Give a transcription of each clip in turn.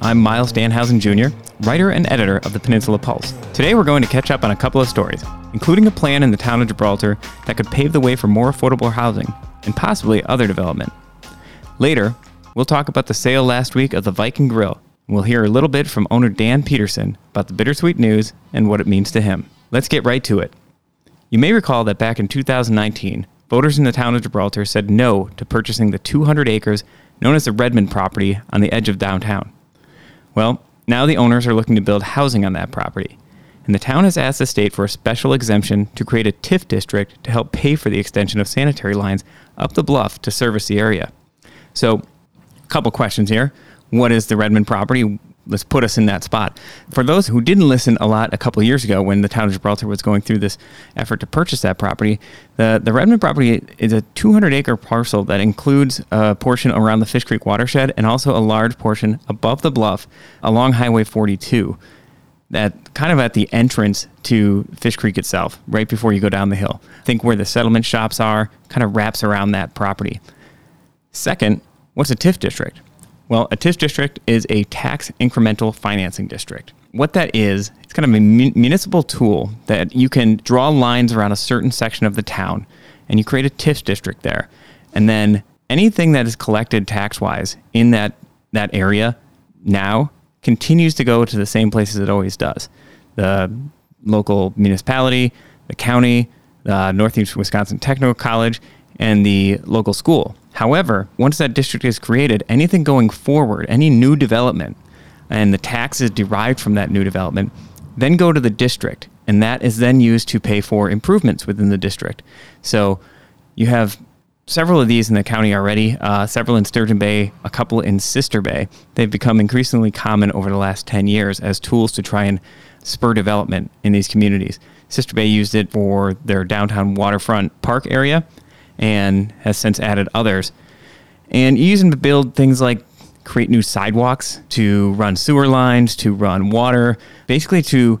I'm Myles Dannhausen Jr., writer and editor of the Peninsula Pulse. Today, we're going to catch up on a couple of stories, including a plan in the town of Gibraltar that could pave the way for more affordable housing and possibly other development. Later, we'll talk about the sale last week of the Viking Grill. We'll hear a little bit from owner Dan Peterson about the bittersweet news and what it means to him. Let's get right to it. You may recall that back in 2019, voters in the town of Gibraltar said no to purchasing the 200 acres known as the Redmond property on the edge of downtown. Well, now the owners are looking to build housing on that property, and the town has asked the state for a special exemption to create a TIF district to help pay for the extension of sanitary lines up the bluff to service the area. So, a couple questions here. What is the Redmond property? Let's put us in that spot. For those who didn't listen a lot a couple years ago when the town of Gibraltar was going through this effort to purchase that property, the, the Redmond property is a 200 acre parcel that includes a portion around the Fish Creek watershed and also a large portion above the bluff along Highway 42 that kind of at the entrance to Fish Creek itself, right before you go down the hill. Think where the settlement shops are, kind of wraps around that property. Second, what's a TIF district? Well, a TIF district is a tax incremental financing district. What that is, it's kind of a municipal tool that you can draw lines around a certain section of the town and you create a TIF district there. And then anything that is collected tax wise in that, that area now continues to go to the same places it always does the local municipality, the county, the Northeast Wisconsin Technical College, and the local school. However, once that district is created, anything going forward, any new development, and the taxes derived from that new development, then go to the district, and that is then used to pay for improvements within the district. So you have several of these in the county already, uh, several in Sturgeon Bay, a couple in Sister Bay. They've become increasingly common over the last 10 years as tools to try and spur development in these communities. Sister Bay used it for their downtown waterfront park area and has since added others. And you use them to build things like create new sidewalks, to run sewer lines, to run water, basically to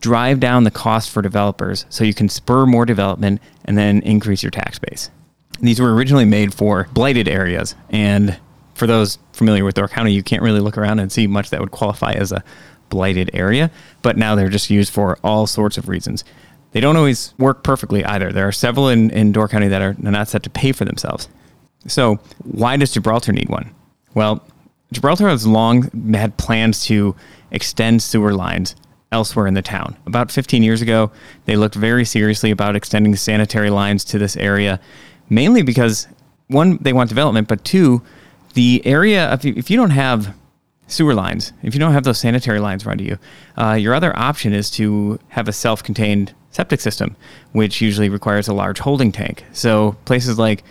drive down the cost for developers so you can spur more development and then increase your tax base. These were originally made for blighted areas. And for those familiar with Door County, you can't really look around and see much that would qualify as a blighted area. But now they're just used for all sorts of reasons. They don't always work perfectly either. There are several in, in Door County that are not set to pay for themselves. So, why does Gibraltar need one? Well, Gibraltar has long had plans to extend sewer lines elsewhere in the town. About 15 years ago, they looked very seriously about extending sanitary lines to this area, mainly because one, they want development, but two, the area, if you, if you don't have sewer lines, if you don't have those sanitary lines run to you, uh, your other option is to have a self contained septic system, which usually requires a large holding tank. So places like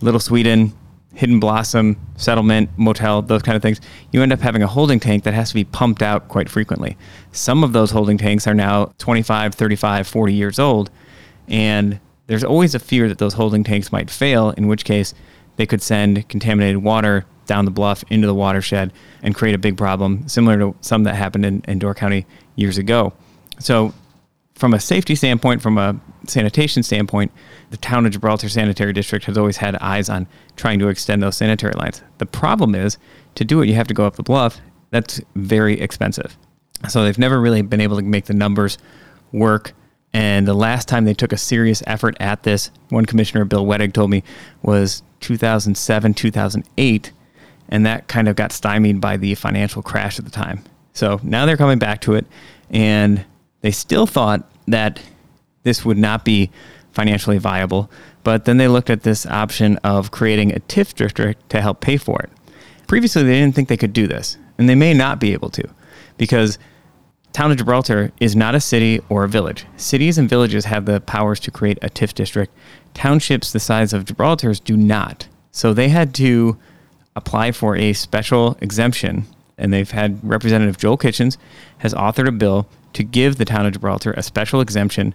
Little Sweden, Hidden Blossom, Settlement, Motel, those kind of things, you end up having a holding tank that has to be pumped out quite frequently. Some of those holding tanks are now 25, 35, 40 years old, and there's always a fear that those holding tanks might fail, in which case they could send contaminated water down the bluff into the watershed and create a big problem, similar to some that happened in, in Door County years ago. So from a safety standpoint, from a sanitation standpoint, the town of Gibraltar Sanitary District has always had eyes on trying to extend those sanitary lines. The problem is to do it, you have to go up the bluff. That's very expensive. So they've never really been able to make the numbers work. And the last time they took a serious effort at this, one commissioner, Bill Wettig, told me was 2007, 2008. And that kind of got stymied by the financial crash at the time. So now they're coming back to it. And they still thought that this would not be financially viable, but then they looked at this option of creating a TIF district to help pay for it. Previously, they didn't think they could do this, and they may not be able to because Town of Gibraltar is not a city or a village. Cities and villages have the powers to create a TIF district. Townships the size of Gibraltar's do not. So they had to apply for a special exemption, and they've had Representative Joel Kitchens has authored a bill to give the town of Gibraltar a special exemption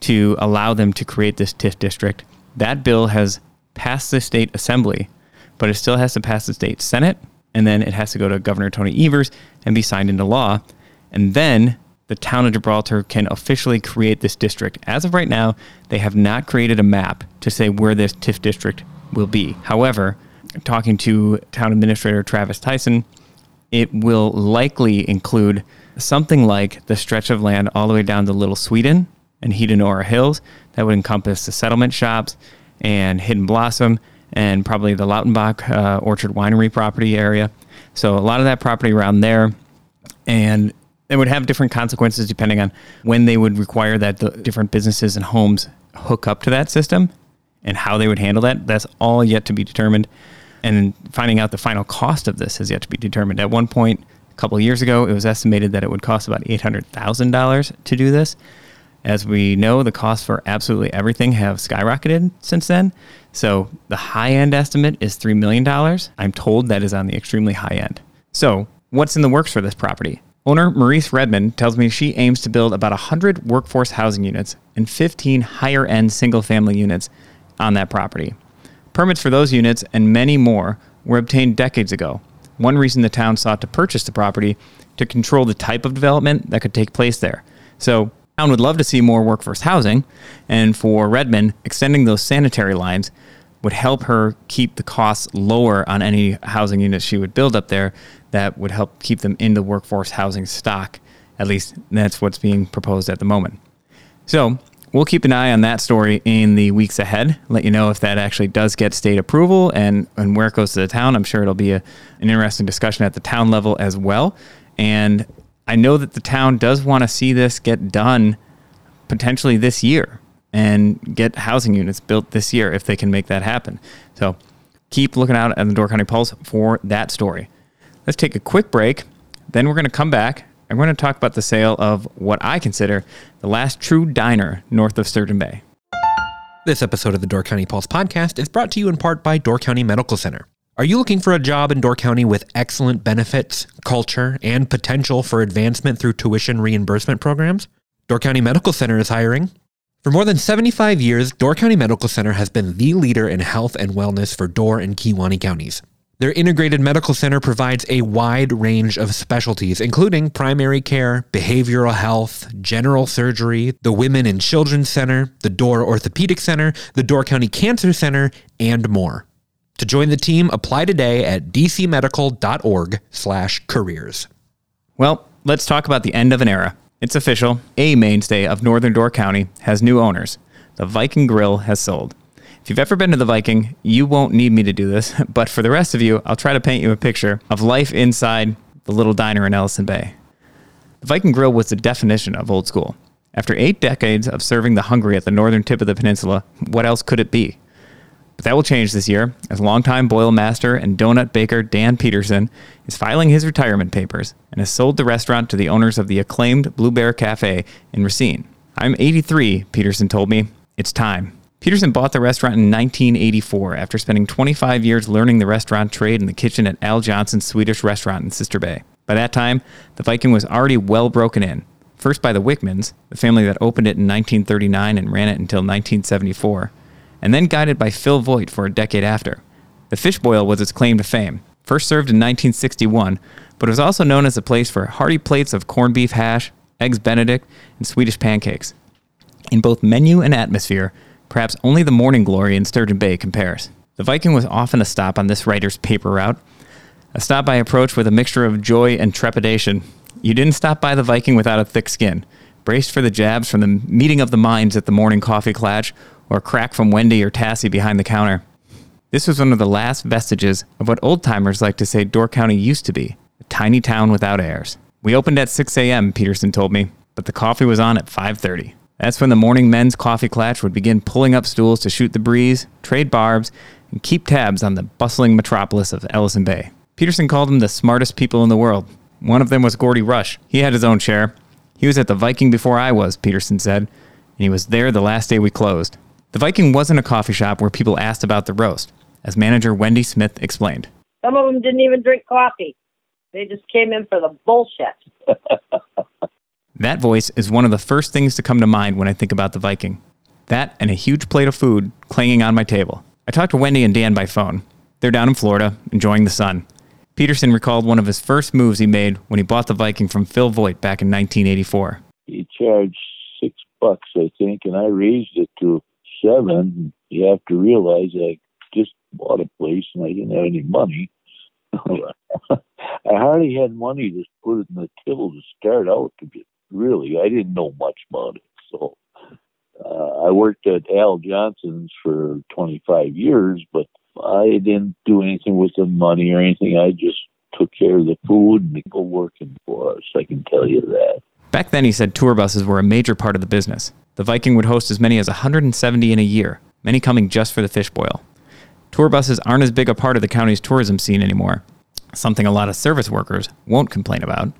to allow them to create this TIF district. That bill has passed the state assembly, but it still has to pass the state senate, and then it has to go to Governor Tony Evers and be signed into law. And then the town of Gibraltar can officially create this district. As of right now, they have not created a map to say where this TIF district will be. However, talking to town administrator Travis Tyson, it will likely include something like the stretch of land all the way down to Little Sweden and Hedenora Hills. That would encompass the settlement shops and Hidden Blossom and probably the Lautenbach uh, Orchard Winery property area. So a lot of that property around there. And it would have different consequences depending on when they would require that the different businesses and homes hook up to that system and how they would handle that. That's all yet to be determined. And finding out the final cost of this has yet to be determined. At one point, a couple years ago, it was estimated that it would cost about $800,000 to do this. As we know, the costs for absolutely everything have skyrocketed since then. So the high end estimate is $3 million. I'm told that is on the extremely high end. So, what's in the works for this property? Owner Maurice Redmond tells me she aims to build about 100 workforce housing units and 15 higher end single family units on that property. Permits for those units and many more were obtained decades ago. One reason the town sought to purchase the property to control the type of development that could take place there. So, town would love to see more workforce housing, and for Redmond, extending those sanitary lines would help her keep the costs lower on any housing units she would build up there that would help keep them in the workforce housing stock. At least that's what's being proposed at the moment. So, we'll keep an eye on that story in the weeks ahead. Let you know if that actually does get state approval and, and where it goes to the town. I'm sure it'll be a, an interesting discussion at the town level as well. And I know that the town does want to see this get done potentially this year and get housing units built this year if they can make that happen. So keep looking out at the Door County Pulse for that story. Let's take a quick break. Then we're going to come back we're going to talk about the sale of what I consider the last true diner north of Sturgeon Bay. This episode of the Door County Pulse podcast is brought to you in part by Door County Medical Center. Are you looking for a job in Door County with excellent benefits, culture, and potential for advancement through tuition reimbursement programs? Door County Medical Center is hiring. For more than 75 years, Door County Medical Center has been the leader in health and wellness for Door and Kewaunee counties. Their integrated medical center provides a wide range of specialties, including primary care, behavioral health, general surgery, the Women and Children's Center, the Door Orthopedic Center, the Door County Cancer Center, and more. To join the team, apply today at dcmedical.org/careers. Well, let's talk about the end of an era. It's official. A mainstay of Northern Door County has new owners. The Viking Grill has sold. If you've ever been to the Viking, you won't need me to do this, but for the rest of you, I'll try to paint you a picture of life inside the little diner in Ellison Bay. The Viking Grill was the definition of old school. After eight decades of serving the hungry at the northern tip of the peninsula, what else could it be? But that will change this year, as longtime boil master and donut baker Dan Peterson is filing his retirement papers and has sold the restaurant to the owners of the acclaimed Blue Bear Cafe in Racine. I'm 83, Peterson told me. It's time. Peterson bought the restaurant in 1984 after spending 25 years learning the restaurant trade in the kitchen at Al Johnson's Swedish restaurant in Sister Bay. By that time, the Viking was already well broken in. First by the Wickmans, the family that opened it in 1939 and ran it until 1974, and then guided by Phil Voigt for a decade after. The fish boil was its claim to fame, first served in 1961, but it was also known as a place for hearty plates of corned beef hash, eggs benedict, and Swedish pancakes. In both menu and atmosphere, Perhaps only the Morning Glory in Sturgeon Bay compares. The Viking was often a stop on this writer's paper route, a stop I approached with a mixture of joy and trepidation. You didn't stop by the Viking without a thick skin, braced for the jabs from the meeting of the minds at the morning coffee clatch, or a crack from Wendy or Tassie behind the counter. This was one of the last vestiges of what old timers like to say Door County used to be a tiny town without airs. We opened at 6 a.m., Peterson told me, but the coffee was on at 5:30. That's when the morning men's coffee clatch would begin pulling up stools to shoot the breeze, trade barbs, and keep tabs on the bustling metropolis of Ellison Bay. Peterson called them the smartest people in the world. One of them was Gordy Rush. He had his own chair. He was at the Viking before I was, Peterson said, and he was there the last day we closed. The Viking wasn't a coffee shop where people asked about the roast, as manager Wendy Smith explained. Some of them didn't even drink coffee. They just came in for the bullshit. That voice is one of the first things to come to mind when I think about the Viking. That and a huge plate of food clanging on my table. I talked to Wendy and Dan by phone. They're down in Florida, enjoying the sun. Peterson recalled one of his first moves he made when he bought the Viking from Phil Voigt back in 1984. He charged six bucks, I think, and I raised it to seven. You have to realize I just bought a place and I didn't have any money. I hardly had money to put it in the till to start out. To get really, I didn't know much about it. So uh, I worked at Al Johnson's for 25 years, but I didn't do anything with the money or anything. I just took care of the food and people working for us. I can tell you that. Back then, he said tour buses were a major part of the business. The Viking would host as many as 170 in a year, many coming just for the fish boil. Tour buses aren't as big a part of the county's tourism scene anymore, something a lot of service workers won't complain about,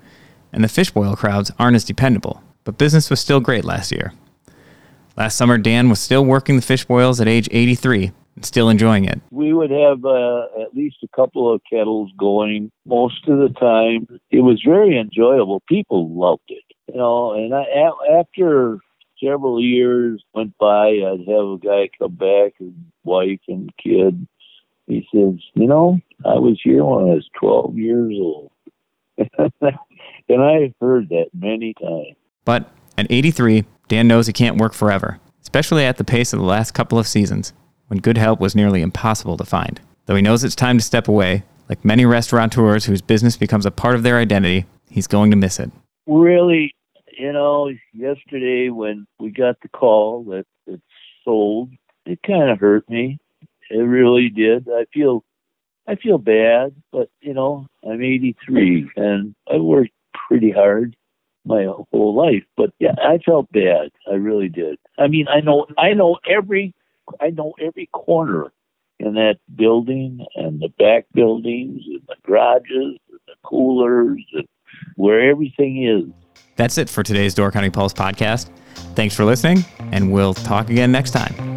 and the fish boil crowds aren't as dependable, but business was still great last year. Last summer, Dan was still working the fish boils at age 83 and still enjoying it. We would have uh, at least a couple of kettles going most of the time. It was very enjoyable. People loved it, you know. And I, after several years went by, I'd have a guy come back, his wife and kid. He says, "You know, I was here when I was 12 years old," and I heard that many times. But at 83, Dan knows he can't work forever, especially at the pace of the last couple of seasons when good help was nearly impossible to find. Though he knows it's time to step away, like many restaurateurs whose business becomes a part of their identity, he's going to miss it. Really, you know, yesterday when we got the call that it's sold, it kind of hurt me. It really did. I feel I feel bad, but you know, I'm 83 and I worked pretty hard my whole life. But yeah, I felt bad. I really did. I mean, I know I know every I know every corner in that building and the back buildings and the garages and the coolers and where everything is. That's it for today's Door County Pulse podcast. Thanks for listening, and we'll talk again next time.